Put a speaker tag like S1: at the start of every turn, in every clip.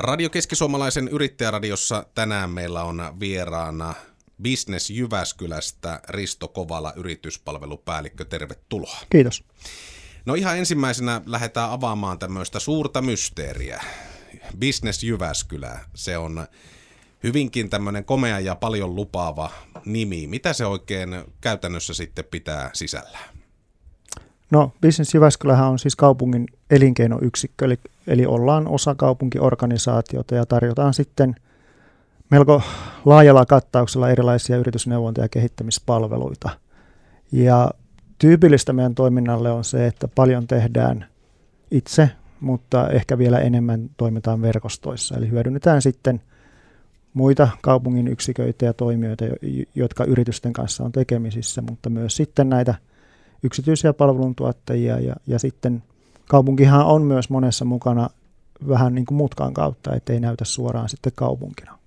S1: Radio Keskisuomalaisen yrittäjäradiossa tänään meillä on vieraana Business Jyväskylästä Risto Kovala, yrityspalvelupäällikkö. Tervetuloa.
S2: Kiitos.
S1: No ihan ensimmäisenä lähdetään avaamaan tämmöistä suurta mysteeriä. Business Jyväskylä, se on hyvinkin tämmöinen komea ja paljon lupaava nimi. Mitä se oikein käytännössä sitten pitää sisällään?
S2: No Business Jyväskylähän on siis kaupungin elinkeinoyksikkö, eli, eli ollaan osa kaupunkiorganisaatiota ja tarjotaan sitten melko laajalla kattauksella erilaisia yritysneuvonta- ja kehittämispalveluita. Ja tyypillistä meidän toiminnalle on se, että paljon tehdään itse, mutta ehkä vielä enemmän toimitaan verkostoissa. Eli hyödynnetään sitten muita kaupungin yksiköitä ja toimijoita, jotka yritysten kanssa on tekemisissä, mutta myös sitten näitä yksityisiä palveluntuottajia ja, ja sitten kaupunkihan on myös monessa mukana vähän niin kuin mutkan kautta, ettei näytä suoraan sitten kaupunkina.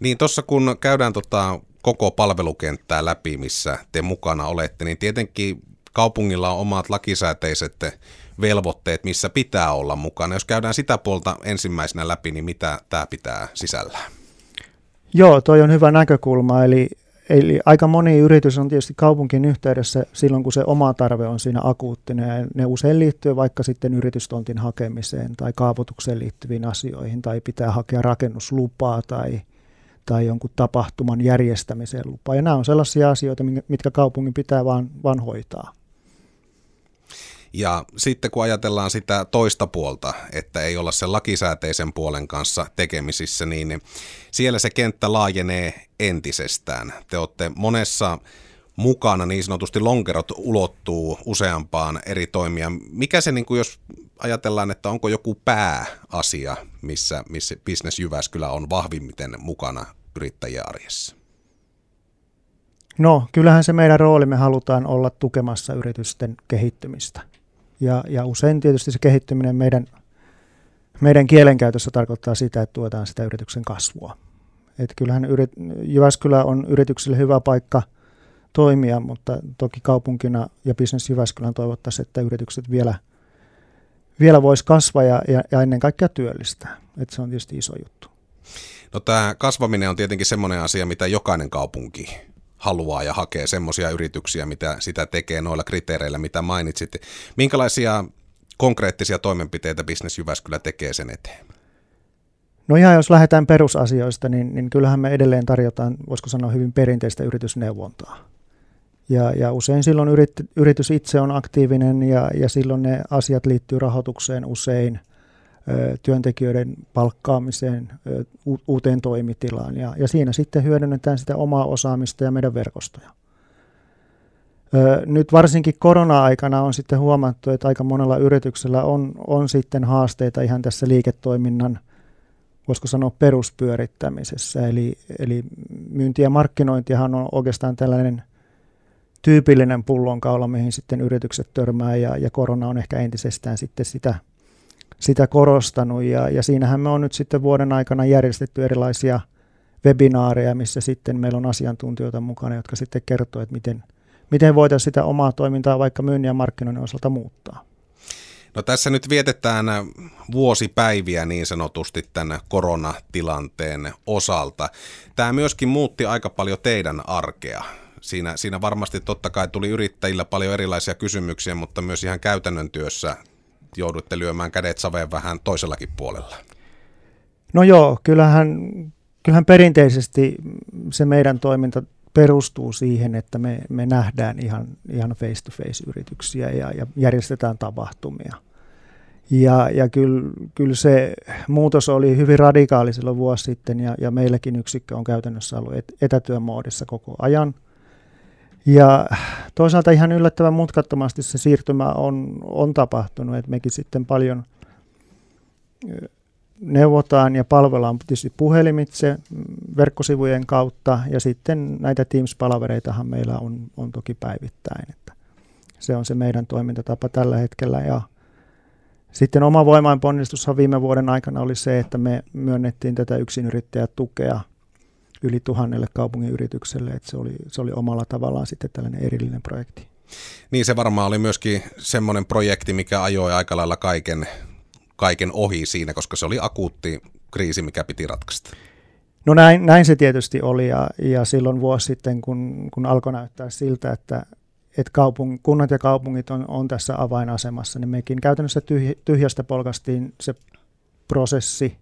S1: Niin tuossa kun käydään tota koko palvelukenttää läpi, missä te mukana olette, niin tietenkin kaupungilla on omat lakisääteiset velvoitteet, missä pitää olla mukana. Jos käydään sitä puolta ensimmäisenä läpi, niin mitä tämä pitää sisällään?
S2: Joo, toi on hyvä näkökulma. Eli, eli aika moni yritys on tietysti kaupunkin yhteydessä silloin, kun se oma tarve on siinä akuuttinen. Ja ne usein liittyy vaikka sitten yritystontin hakemiseen tai kaavoitukseen liittyviin asioihin tai pitää hakea rakennuslupaa tai, tai jonkun tapahtuman järjestämiseen lupaa. Ja nämä on sellaisia asioita, mitkä kaupungin pitää vaan, vaan hoitaa.
S1: Ja sitten kun ajatellaan sitä toista puolta, että ei olla sen lakisääteisen puolen kanssa tekemisissä, niin siellä se kenttä laajenee entisestään. Te olette monessa mukana, niin sanotusti lonkerot ulottuu useampaan eri toimia. Mikä se, niin kuin jos ajatellaan, että onko joku pääasia, missä, missä Business Jyväskylä on vahvimmiten mukana yrittäjien arjessa?
S2: No, kyllähän se meidän rooli, me halutaan olla tukemassa yritysten kehittymistä. Ja, ja usein tietysti se kehittyminen meidän, meidän kielenkäytössä tarkoittaa sitä, että tuetaan sitä yrityksen kasvua. Et kyllähän yrit, Jyväskylä on yrityksille hyvä paikka toimia, mutta toki kaupunkina ja Business Jyväskylän toivottaisiin, että yritykset vielä, vielä voisi kasvaa ja, ja, ja ennen kaikkea työllistää. Et se on tietysti iso juttu.
S1: No tämä kasvaminen on tietenkin semmoinen asia, mitä jokainen kaupunki haluaa ja hakee semmoisia yrityksiä, mitä sitä tekee noilla kriteereillä, mitä mainitsit. Minkälaisia konkreettisia toimenpiteitä Business Jyväskylä tekee sen eteen?
S2: No ihan jos lähdetään perusasioista, niin, niin kyllähän me edelleen tarjotaan, voisiko sanoa, hyvin perinteistä yritysneuvontaa. Ja, ja usein silloin yrit, yritys itse on aktiivinen ja, ja silloin ne asiat liittyy rahoitukseen usein – työntekijöiden palkkaamiseen, uuteen toimitilaan ja, ja siinä sitten hyödynnetään sitä omaa osaamista ja meidän verkostoja. Nyt varsinkin korona-aikana on sitten huomattu, että aika monella yrityksellä on, on sitten haasteita ihan tässä liiketoiminnan, voisiko sanoa peruspyörittämisessä. Eli, eli myynti ja markkinointihan on oikeastaan tällainen tyypillinen pullonkaula, mihin sitten yritykset törmää ja, ja korona on ehkä entisestään sitten sitä – sitä korostanut ja, ja siinähän me on nyt sitten vuoden aikana järjestetty erilaisia webinaareja, missä sitten meillä on asiantuntijoita mukana, jotka sitten kertoo, että miten, miten voitaisiin sitä omaa toimintaa vaikka myynnin ja markkinoinnin osalta muuttaa.
S1: No tässä nyt vietetään vuosipäiviä niin sanotusti tämän koronatilanteen osalta. Tämä myöskin muutti aika paljon teidän arkea. Siinä, siinä varmasti totta kai tuli yrittäjillä paljon erilaisia kysymyksiä, mutta myös ihan käytännön työssä joudutte lyömään kädet saveen vähän toisellakin puolella?
S2: No joo, kyllähän, kyllähän perinteisesti se meidän toiminta perustuu siihen, että me, me nähdään ihan, ihan face-to-face yrityksiä ja, ja järjestetään tapahtumia. Ja, ja kyllä, kyllä se muutos oli hyvin radikaali silloin vuosi sitten ja, ja meilläkin yksikkö on käytännössä ollut et, etätyömoodissa koko ajan – ja toisaalta ihan yllättävän mutkattomasti se siirtymä on, on tapahtunut, että mekin sitten paljon neuvotaan ja palvellaan tietysti puhelimitse verkkosivujen kautta ja sitten näitä Teams-palavereitahan meillä on, on toki päivittäin. Että se on se meidän toimintatapa tällä hetkellä ja sitten oma voimainponnistushan viime vuoden aikana oli se, että me myönnettiin tätä yksinyrittäjätukea – yli tuhannelle kaupungin yritykselle, että se oli, se oli omalla tavallaan sitten tällainen erillinen projekti.
S1: Niin se varmaan oli myöskin semmoinen projekti, mikä ajoi aika lailla kaiken, kaiken ohi siinä, koska se oli akuutti kriisi, mikä piti ratkaista?
S2: No näin, näin se tietysti oli ja, ja silloin vuosi sitten, kun, kun alkoi näyttää siltä, että, että kaupung, kunnat ja kaupungit on, on tässä avainasemassa, niin mekin käytännössä tyhj, tyhjästä polkastiin se prosessi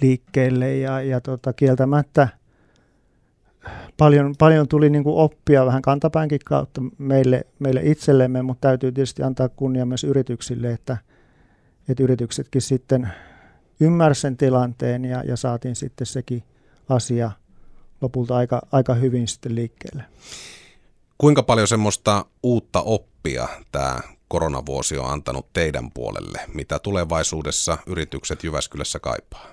S2: liikkeelle ja, ja tota, kieltämättä paljon, paljon tuli niin kuin oppia vähän kantapäänkin kautta meille, meille itsellemme, mutta täytyy tietysti antaa kunnia myös yrityksille, että, että yrityksetkin sitten ymmärsivät sen tilanteen ja, ja saatiin sitten sekin asia lopulta aika, aika hyvin sitten liikkeelle.
S1: Kuinka paljon semmoista uutta oppia tämä koronavuosi on antanut teidän puolelle, mitä tulevaisuudessa yritykset Jyväskylässä kaipaa?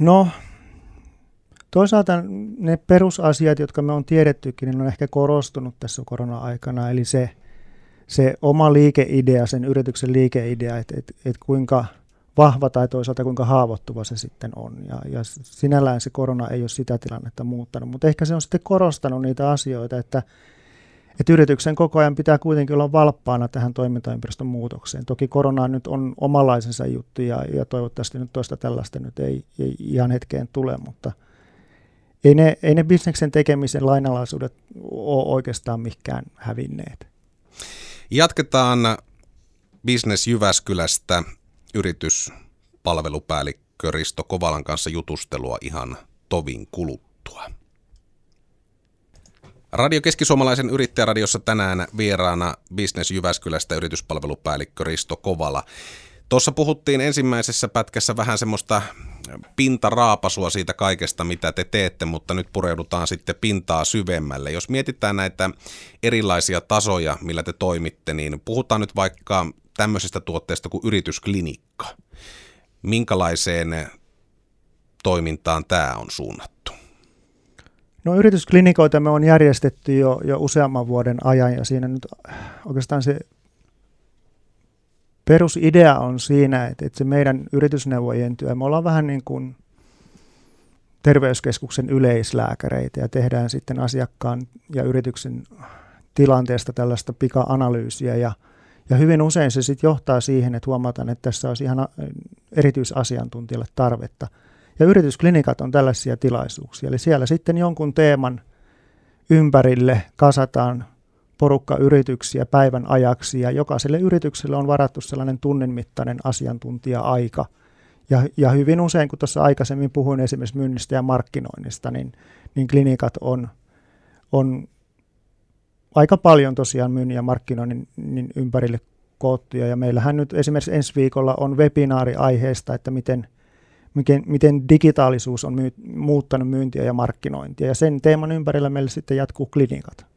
S2: No, toisaalta ne perusasiat, jotka me on tiedettykin, niin on ehkä korostunut tässä korona-aikana, eli se, se oma liikeidea, sen yrityksen liikeidea, että et, et kuinka vahva tai toisaalta kuinka haavoittuva se sitten on. Ja, ja sinällään se korona ei ole sitä tilannetta muuttanut, mutta ehkä se on sitten korostanut niitä asioita, että että yrityksen koko ajan pitää kuitenkin olla valppaana tähän toimintaympäristön muutokseen. Toki korona nyt on omanlaisensa juttu ja, ja toivottavasti nyt toista tällaista nyt ei, ei ihan hetkeen tule, mutta ei ne, ei ne bisneksen tekemisen lainalaisuudet ole oikeastaan mikään hävinneet.
S1: Jatketaan Business Jyväskylästä yrityspalvelupäällikkö Risto Kovalan kanssa jutustelua ihan tovin kuluttua. Radio Keskisuomalaisen yrittäjäradiossa tänään vieraana Business Jyväskylästä yrityspalvelupäällikkö Risto Kovala. Tuossa puhuttiin ensimmäisessä pätkässä vähän semmoista pintaraapasua siitä kaikesta, mitä te teette, mutta nyt pureudutaan sitten pintaa syvemmälle. Jos mietitään näitä erilaisia tasoja, millä te toimitte, niin puhutaan nyt vaikka tämmöisestä tuotteesta kuin yritysklinikka. Minkälaiseen toimintaan tämä on suunnattu?
S2: No yritysklinikoita me on järjestetty jo, jo useamman vuoden ajan ja siinä nyt oikeastaan se perusidea on siinä, että, että se meidän yritysneuvojien työ, me ollaan vähän niin kuin terveyskeskuksen yleislääkäreitä ja tehdään sitten asiakkaan ja yrityksen tilanteesta tällaista pika-analyysiä ja, ja hyvin usein se sitten johtaa siihen, että huomataan, että tässä olisi ihan erityisasiantuntijalle tarvetta. Ja yritysklinikat on tällaisia tilaisuuksia, eli siellä sitten jonkun teeman ympärille kasataan porukka yrityksiä päivän ajaksi ja jokaiselle yritykselle on varattu sellainen tunnin mittainen asiantuntija-aika. Ja, ja hyvin usein, kun tuossa aikaisemmin puhuin esimerkiksi myynnistä ja markkinoinnista, niin, niin klinikat on, on aika paljon tosiaan myynnin ja markkinoinnin niin ympärille koottuja. Ja meillähän nyt esimerkiksi ensi viikolla on webinaari aiheesta, että miten, miten, miten digitaalisuus on myy, muuttanut myyntiä ja markkinointia. Ja sen teeman ympärillä meillä sitten jatkuu klinikat.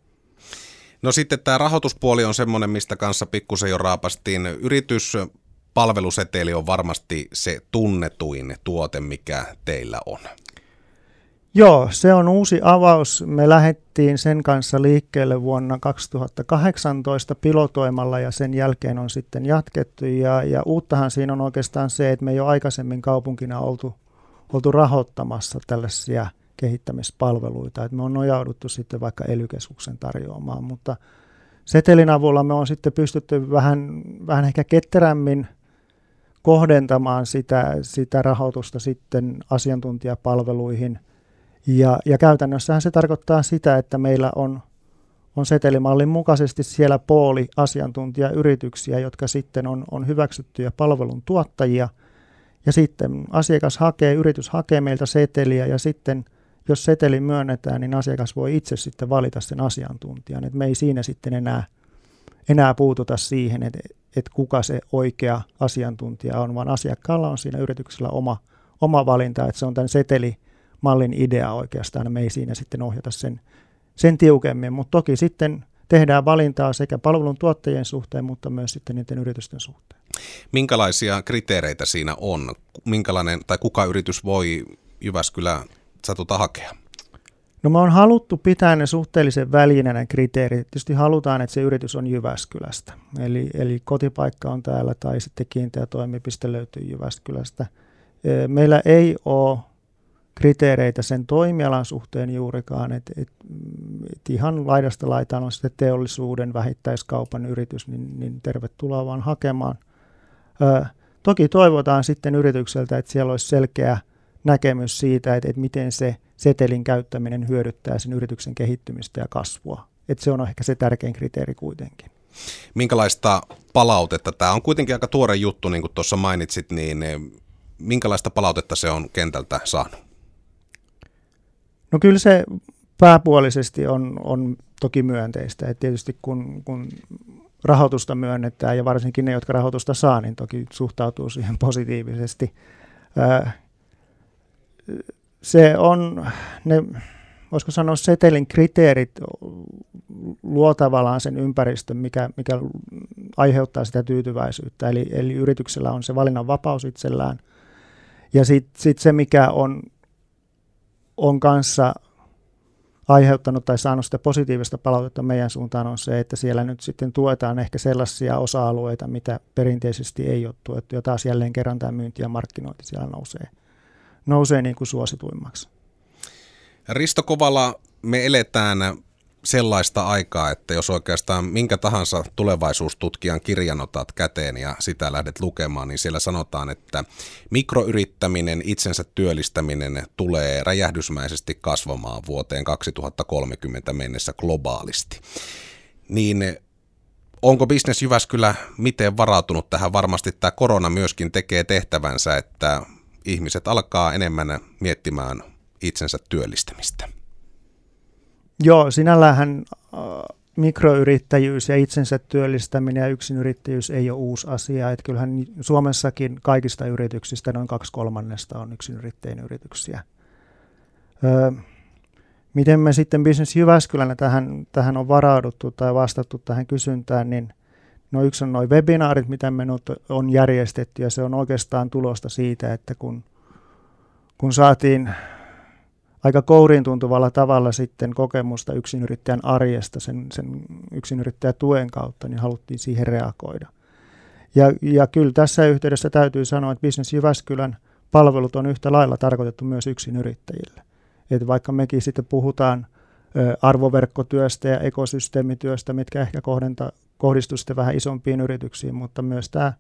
S1: No sitten tämä rahoituspuoli on semmoinen, mistä kanssa pikkusen jo raapastiin. Yrityspalveluseteli on varmasti se tunnetuin tuote, mikä teillä on.
S2: Joo, se on uusi avaus. Me lähdettiin sen kanssa liikkeelle vuonna 2018 pilotoimalla ja sen jälkeen on sitten jatkettu. Ja, ja uuttahan siinä on oikeastaan se, että me ole aikaisemmin kaupunkina oltu, oltu rahoittamassa tällaisia kehittämispalveluita. Et me on nojauduttu sitten vaikka ely tarjoamaan, mutta setelin avulla me on sitten pystytty vähän, vähän ehkä ketterämmin kohdentamaan sitä, sitä rahoitusta sitten asiantuntijapalveluihin. Ja, ja käytännössähän se tarkoittaa sitä, että meillä on, on setelimallin mukaisesti siellä puoli asiantuntijayrityksiä, jotka sitten on, on hyväksyttyjä palvelun tuottajia. Ja sitten asiakas hakee, yritys hakee meiltä seteliä ja sitten – jos seteli myönnetään, niin asiakas voi itse sitten valita sen asiantuntijan. Et me ei siinä sitten enää, enää puututa siihen, että et kuka se oikea asiantuntija on, vaan asiakkaalla on siinä yrityksellä oma, oma valinta, että se on tämän setelimallin idea oikeastaan, me ei siinä sitten ohjata sen, sen tiukemmin, mutta toki sitten tehdään valintaa sekä palvelun tuottajien suhteen, mutta myös sitten niiden yritysten suhteen.
S1: Minkälaisia kriteereitä siinä on? Minkälainen, tai kuka yritys voi Jyväskylä satuta hakea?
S2: No me on haluttu pitää ne suhteellisen väljinä ne kriteerit. Tietysti halutaan, että se yritys on Jyväskylästä. Eli, eli kotipaikka on täällä tai sitten kiinteä toimipiste löytyy Jyväskylästä. Meillä ei ole kriteereitä sen toimialan suhteen juurikaan, että et, et ihan laidasta laitaan on sitten teollisuuden vähittäiskaupan yritys, niin, niin tervetuloa vaan hakemaan. toki toivotaan sitten yritykseltä, että siellä olisi selkeä näkemys siitä, että, että miten se setelin käyttäminen hyödyttää sen yrityksen kehittymistä ja kasvua. Että se on ehkä se tärkein kriteeri kuitenkin.
S1: Minkälaista palautetta, tämä on kuitenkin aika tuore juttu, niin kuin tuossa mainitsit, niin minkälaista palautetta se on kentältä saanut?
S2: No kyllä se pääpuolisesti on, on toki myönteistä. Et tietysti kun, kun rahoitusta myönnetään ja varsinkin ne, jotka rahoitusta saa, niin toki suhtautuu siihen positiivisesti. Se on, ne, voisiko sanoa setelin kriteerit luo tavallaan sen ympäristön, mikä, mikä aiheuttaa sitä tyytyväisyyttä. Eli, eli yrityksellä on se valinnan vapaus itsellään. Ja sitten sit se, mikä on, on kanssa aiheuttanut tai saanut sitä positiivista palautetta meidän suuntaan on se, että siellä nyt sitten tuetaan ehkä sellaisia osa-alueita, mitä perinteisesti ei ole tuettu, ja taas jälleen kerran tämä myynti ja markkinointi siellä nousee, nousee niin kuin suosituimmaksi.
S1: Risto Kovala, me eletään sellaista aikaa, että jos oikeastaan minkä tahansa tulevaisuustutkijan kirjan otat käteen ja sitä lähdet lukemaan, niin siellä sanotaan, että mikroyrittäminen, itsensä työllistäminen tulee räjähdysmäisesti kasvamaan vuoteen 2030 mennessä globaalisti. Niin onko Business Jyväskylä miten varautunut tähän? Varmasti tämä korona myöskin tekee tehtävänsä, että ihmiset alkaa enemmän miettimään itsensä työllistämistä.
S2: Joo, sinällähän äh, mikroyrittäjyys ja itsensä työllistäminen ja yksinyrittäjyys ei ole uusi asia. Että kyllähän Suomessakin kaikista yrityksistä noin kaksi kolmannesta on yksinyrittäjien yrityksiä. Miten me sitten Business Jyväskylänä tähän, tähän on varauduttu tai vastattu tähän kysyntään, niin no yksi on noin webinaarit, mitä me on järjestetty ja se on oikeastaan tulosta siitä, että kun, kun saatiin aika kouriin tuntuvalla tavalla sitten kokemusta yksinyrittäjän arjesta sen, sen yksinyrittäjätuen kautta, niin haluttiin siihen reagoida. Ja, ja kyllä tässä yhteydessä täytyy sanoa, että Business Jyväskylän palvelut on yhtä lailla tarkoitettu myös yksinyrittäjille. Et vaikka mekin sitten puhutaan arvoverkkotyöstä ja ekosysteemityöstä, mitkä ehkä kohdenta, kohdistuu sitten vähän isompiin yrityksiin, mutta myös tämä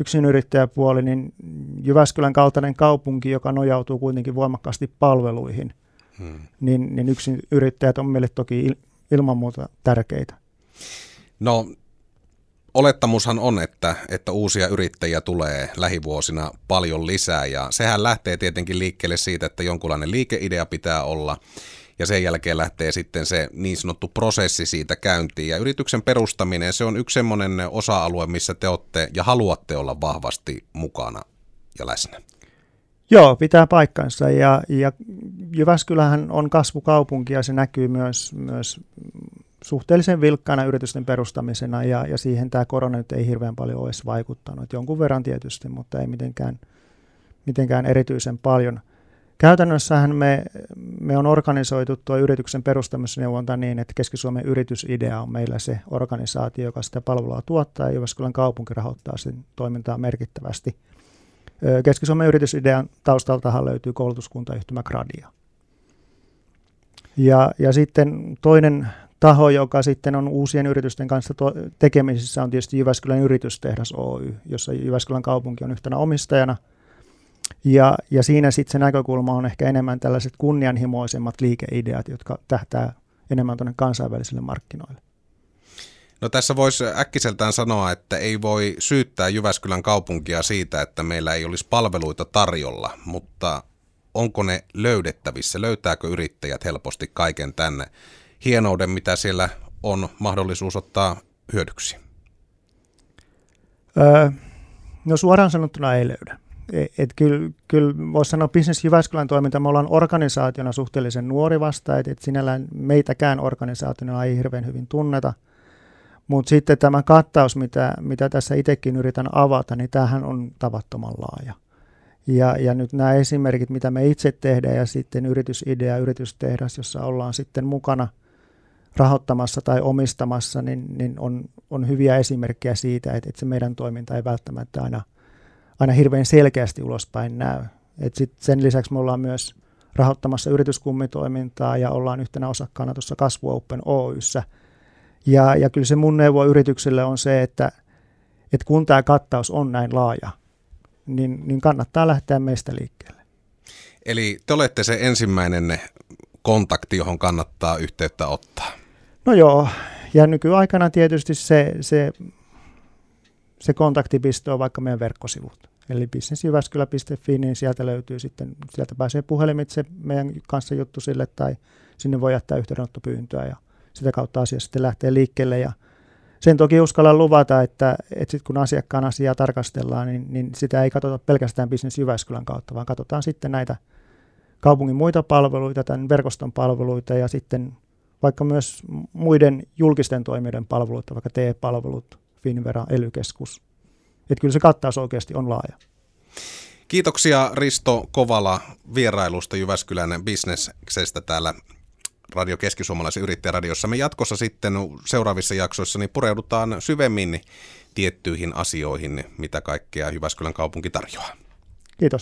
S2: yksinyrittäjäpuoli, niin Jyväskylän kaltainen kaupunki, joka nojautuu kuitenkin voimakkaasti palveluihin, hmm. niin, niin yksinyrittäjät on meille toki ilman muuta tärkeitä.
S1: No olettamushan on, että, että uusia yrittäjiä tulee lähivuosina paljon lisää ja sehän lähtee tietenkin liikkeelle siitä, että jonkunlainen liikeidea pitää olla ja sen jälkeen lähtee sitten se niin sanottu prosessi siitä käyntiin. Ja yrityksen perustaminen, se on yksi semmoinen osa-alue, missä te olette ja haluatte olla vahvasti mukana ja läsnä.
S2: Joo, pitää paikkansa ja, ja Jyväskylähän on kasvukaupunki ja se näkyy myös, myös suhteellisen vilkkaana yritysten perustamisena ja, ja siihen tämä korona nyt ei hirveän paljon olisi vaikuttanut. Jonkun verran tietysti, mutta ei mitenkään, mitenkään erityisen paljon – Käytännössähän me, me on organisoitu tuo yrityksen perustamisneuvonta niin, että Keski-Suomen yritysidea on meillä se organisaatio, joka sitä palvelua tuottaa ja Jyväskylän kaupunki rahoittaa sen toimintaa merkittävästi. Keski-Suomen yritysidean taustaltahan löytyy koulutuskuntayhtymä Gradia. Ja, ja sitten toinen taho, joka sitten on uusien yritysten kanssa to- tekemisissä, on tietysti Jyväskylän yritystehdas Oy, jossa Jyväskylän kaupunki on yhtenä omistajana – ja, ja siinä sitten se näkökulma on ehkä enemmän tällaiset kunnianhimoisemmat liikeideat, jotka tähtää enemmän tuonne kansainvälisille markkinoille.
S1: No tässä voisi äkkiseltään sanoa, että ei voi syyttää Jyväskylän kaupunkia siitä, että meillä ei olisi palveluita tarjolla, mutta onko ne löydettävissä? Löytääkö yrittäjät helposti kaiken tänne hienouden, mitä siellä on mahdollisuus ottaa hyödyksi?
S2: Öö, no suoraan sanottuna ei löydä. Et kyllä, kyllä voisi sanoa Business Jyväskylän toiminta, me ollaan organisaationa suhteellisen nuori vasta, että et sinällään meitäkään organisaationa ei hirveän hyvin tunneta. Mutta sitten tämä kattaus, mitä, mitä tässä itsekin yritän avata, niin tämähän on tavattoman laaja. Ja, ja nyt nämä esimerkit, mitä me itse tehdään ja sitten yritysidea, yritystehdas, jossa ollaan sitten mukana rahoittamassa tai omistamassa, niin, niin on, on hyviä esimerkkejä siitä, että, että se meidän toiminta ei välttämättä aina – aina hirveän selkeästi ulospäin näy. Et sit sen lisäksi me ollaan myös rahoittamassa yrityskummitoimintaa ja ollaan yhtenä osakkaana tuossa Kasvu Open Oyssä. Ja, ja kyllä se mun neuvo yritykselle on se, että, että kun tämä kattaus on näin laaja, niin, niin kannattaa lähteä meistä liikkeelle.
S1: Eli te olette se ensimmäinen kontakti, johon kannattaa yhteyttä ottaa.
S2: No joo, ja nykyaikana tietysti se, se, se kontaktipiste on vaikka meidän verkkosivut. Eli businessjyväskylä.fi, niin sieltä löytyy sitten, sieltä pääsee puhelimitse meidän kanssa juttu sille, tai sinne voi jättää yhteydenottopyyntöä, ja sitä kautta asia sitten lähtee liikkeelle, ja sen toki uskallan luvata, että, että sit kun asiakkaan asiaa tarkastellaan, niin, niin sitä ei katsota pelkästään Business Jyväskylän kautta, vaan katsotaan sitten näitä kaupungin muita palveluita, tämän verkoston palveluita ja sitten vaikka myös muiden julkisten toimijoiden palveluita, vaikka TE-palvelut, Finvera, ely Että kyllä se kattaus oikeasti on laaja.
S1: Kiitoksia Risto Kovala vierailusta Jyväskylän bisneksestä täällä Radio Keski-Suomalaisen yrittäjäradiossa. Me jatkossa sitten seuraavissa jaksoissa niin pureudutaan syvemmin tiettyihin asioihin, mitä kaikkea Jyväskylän kaupunki tarjoaa.
S2: Kiitos.